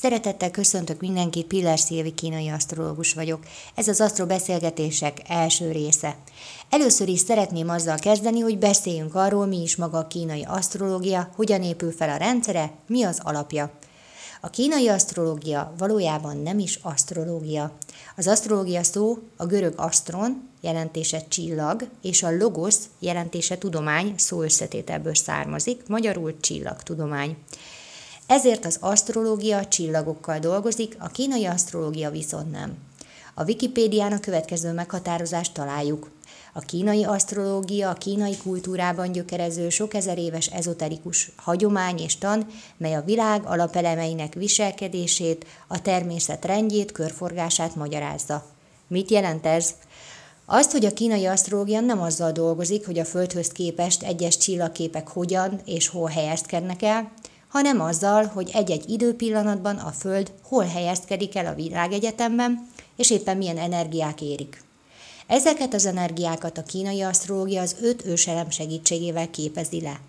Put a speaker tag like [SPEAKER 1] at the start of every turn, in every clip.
[SPEAKER 1] Szeretettel köszöntök mindenkit, Pillár Szilvi kínai asztrológus vagyok. Ez az asztrobeszélgetések első része. Először is szeretném azzal kezdeni, hogy beszéljünk arról, mi is maga a kínai asztrológia, hogyan épül fel a rendszere, mi az alapja. A kínai asztrológia valójában nem is asztrológia. Az asztrológia szó a görög asztron, jelentése csillag, és a logos jelentése tudomány szó összetételből származik, magyarul csillagtudomány. Ezért az asztrológia csillagokkal dolgozik, a kínai asztrológia viszont nem. A Wikipédián a következő meghatározást találjuk. A kínai asztrológia a kínai kultúrában gyökerező sok ezer éves ezoterikus hagyomány és tan, mely a világ alapelemeinek viselkedését, a természet rendjét, körforgását magyarázza. Mit jelent ez? Azt, hogy a kínai asztrológia nem azzal dolgozik, hogy a Földhöz képest egyes csillagképek hogyan és hol helyezkednek el, hanem azzal, hogy egy-egy időpillanatban a Föld hol helyezkedik el a világegyetemben, és éppen milyen energiák érik. Ezeket az energiákat a kínai asztrológia az öt őselem segítségével képezi le.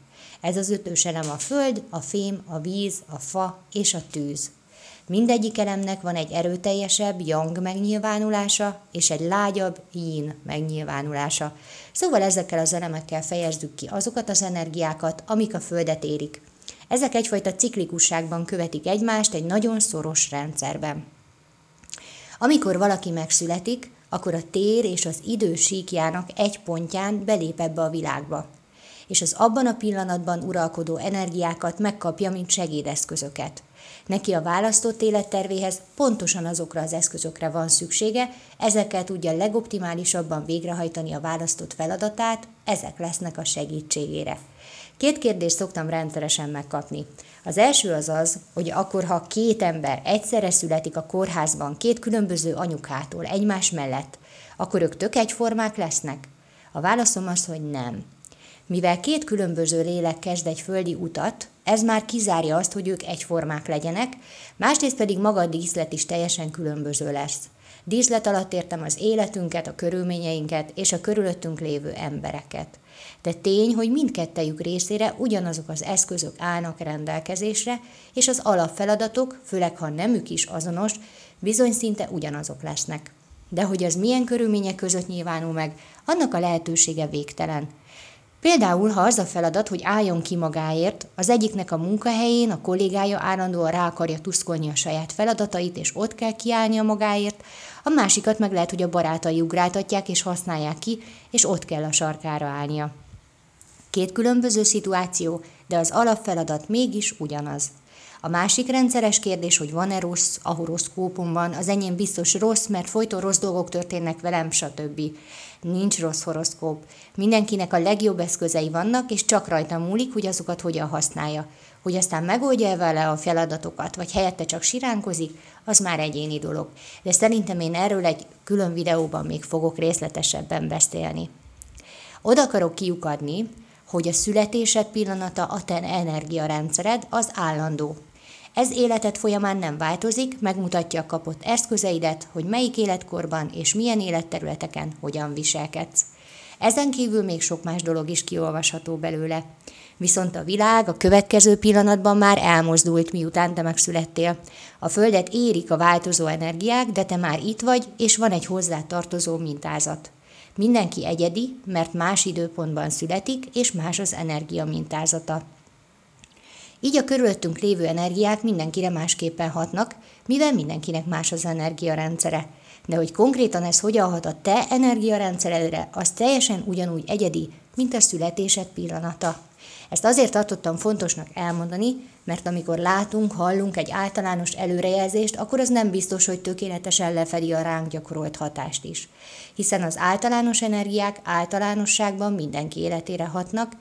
[SPEAKER 1] Ez az öt őselem a föld, a fém, a víz, a fa és a tűz. Mindegyik elemnek van egy erőteljesebb yang megnyilvánulása és egy lágyabb yin megnyilvánulása. Szóval ezekkel az elemekkel fejezzük ki azokat az energiákat, amik a Földet érik. Ezek egyfajta ciklikusságban követik egymást egy nagyon szoros rendszerben. Amikor valaki megszületik, akkor a tér és az idő síkjának egy pontján belép ebbe a világba, és az abban a pillanatban uralkodó energiákat megkapja, mint segédeszközöket. Neki a választott élettervéhez pontosan azokra az eszközökre van szüksége, ezekkel tudja legoptimálisabban végrehajtani a választott feladatát, ezek lesznek a segítségére. Két kérdést szoktam rendszeresen megkapni. Az első az az, hogy akkor, ha két ember egyszerre születik a kórházban két különböző anyukától egymás mellett, akkor ők tök egyformák lesznek? A válaszom az, hogy nem. Mivel két különböző lélek kezd egy földi utat, ez már kizárja azt, hogy ők egyformák legyenek, másrészt pedig maga a díszlet is teljesen különböző lesz. Díszlet alatt értem az életünket, a körülményeinket és a körülöttünk lévő embereket. De tény, hogy mindkettejük részére ugyanazok az eszközök állnak rendelkezésre, és az alapfeladatok, főleg ha nemük is azonos, bizony szinte ugyanazok lesznek. De hogy az milyen körülmények között nyilvánul meg, annak a lehetősége végtelen. Például, ha az a feladat, hogy álljon ki magáért, az egyiknek a munkahelyén a kollégája állandóan rá akarja tuszkolni a saját feladatait, és ott kell kiállnia magáért, a másikat meg lehet, hogy a barátai ugráltatják és használják ki, és ott kell a sarkára állnia. Két különböző szituáció, de az alapfeladat mégis ugyanaz. A másik rendszeres kérdés, hogy van-e rossz a horoszkópomban, az enyém biztos rossz, mert folyton rossz dolgok történnek velem, stb. Nincs rossz horoszkóp. Mindenkinek a legjobb eszközei vannak, és csak rajta múlik, hogy azokat hogyan használja. Hogy aztán megoldja vele a feladatokat, vagy helyette csak siránkozik, az már egyéni dolog. De szerintem én erről egy külön videóban még fogok részletesebben beszélni. Oda akarok kiukadni, hogy a születésed pillanata a te energiarendszered az állandó. Ez életed folyamán nem változik, megmutatja a kapott eszközeidet, hogy melyik életkorban és milyen életterületeken hogyan viselkedsz. Ezen kívül még sok más dolog is kiolvasható belőle. Viszont a világ a következő pillanatban már elmozdult, miután te megszülettél. A Földet érik a változó energiák, de te már itt vagy, és van egy hozzá tartozó mintázat. Mindenki egyedi, mert más időpontban születik, és más az energia mintázata. Így a körülöttünk lévő energiák mindenkire másképpen hatnak, mivel mindenkinek más az energiarendszere. De hogy konkrétan ez hogyan hat a te energiarendszeredre, az teljesen ugyanúgy egyedi, mint a születésed pillanata. Ezt azért tartottam fontosnak elmondani, mert amikor látunk, hallunk egy általános előrejelzést, akkor az nem biztos, hogy tökéletesen lefedi a ránk gyakorolt hatást is. Hiszen az általános energiák általánosságban mindenki életére hatnak,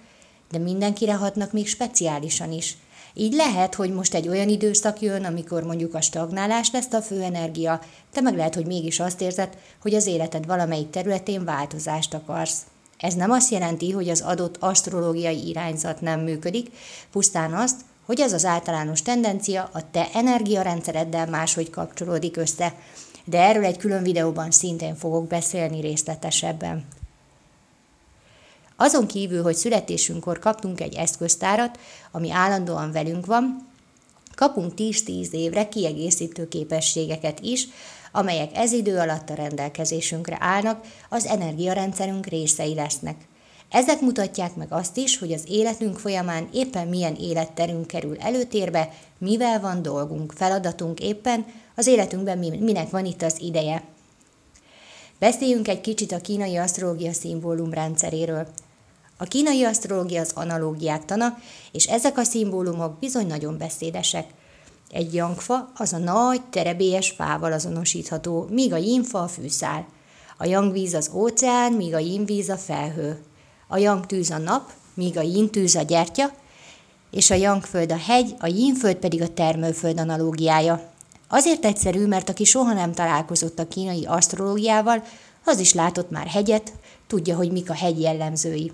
[SPEAKER 1] de mindenkire hatnak még speciálisan is. Így lehet, hogy most egy olyan időszak jön, amikor mondjuk a stagnálás lesz a fő energia, te meg lehet, hogy mégis azt érzed, hogy az életed valamelyik területén változást akarsz. Ez nem azt jelenti, hogy az adott asztrológiai irányzat nem működik, pusztán azt, hogy ez az általános tendencia a te energiarendszereddel máshogy kapcsolódik össze, de erről egy külön videóban szintén fogok beszélni részletesebben. Azon kívül, hogy születésünkkor kaptunk egy eszköztárat, ami állandóan velünk van, Kapunk 10-10 évre kiegészítő képességeket is, amelyek ez idő alatt a rendelkezésünkre állnak, az energiarendszerünk részei lesznek. Ezek mutatják meg azt is, hogy az életünk folyamán éppen milyen életterünk kerül előtérbe, mivel van dolgunk, feladatunk éppen, az életünkben minek van itt az ideje. Beszéljünk egy kicsit a kínai asztrológia szimbólum rendszeréről. A kínai asztrológia az analógiák tana, és ezek a szimbólumok bizony nagyon beszédesek. Egy jangfa az a nagy, terebélyes fával azonosítható, míg a jínfa a fűszál. A jangvíz az óceán, míg a jínvíz a felhő. A jangtűz a nap, míg a jintűz a gyertya, és a jangföld a hegy, a jínföld pedig a termőföld analógiája. Azért egyszerű, mert aki soha nem találkozott a kínai asztrológiával, az is látott már hegyet, tudja, hogy mik a hegy jellemzői.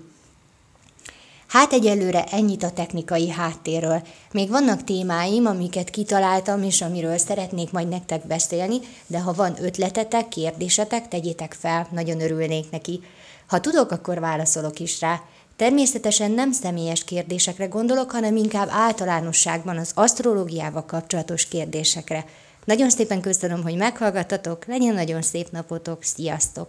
[SPEAKER 1] Hát egyelőre ennyit a technikai háttérről. Még vannak témáim, amiket kitaláltam, és amiről szeretnék majd nektek beszélni, de ha van ötletetek, kérdésetek, tegyétek fel, nagyon örülnék neki. Ha tudok, akkor válaszolok is rá. Természetesen nem személyes kérdésekre gondolok, hanem inkább általánosságban az asztrológiával kapcsolatos kérdésekre. Nagyon szépen köszönöm, hogy meghallgattatok, legyen nagyon szép napotok, sziasztok!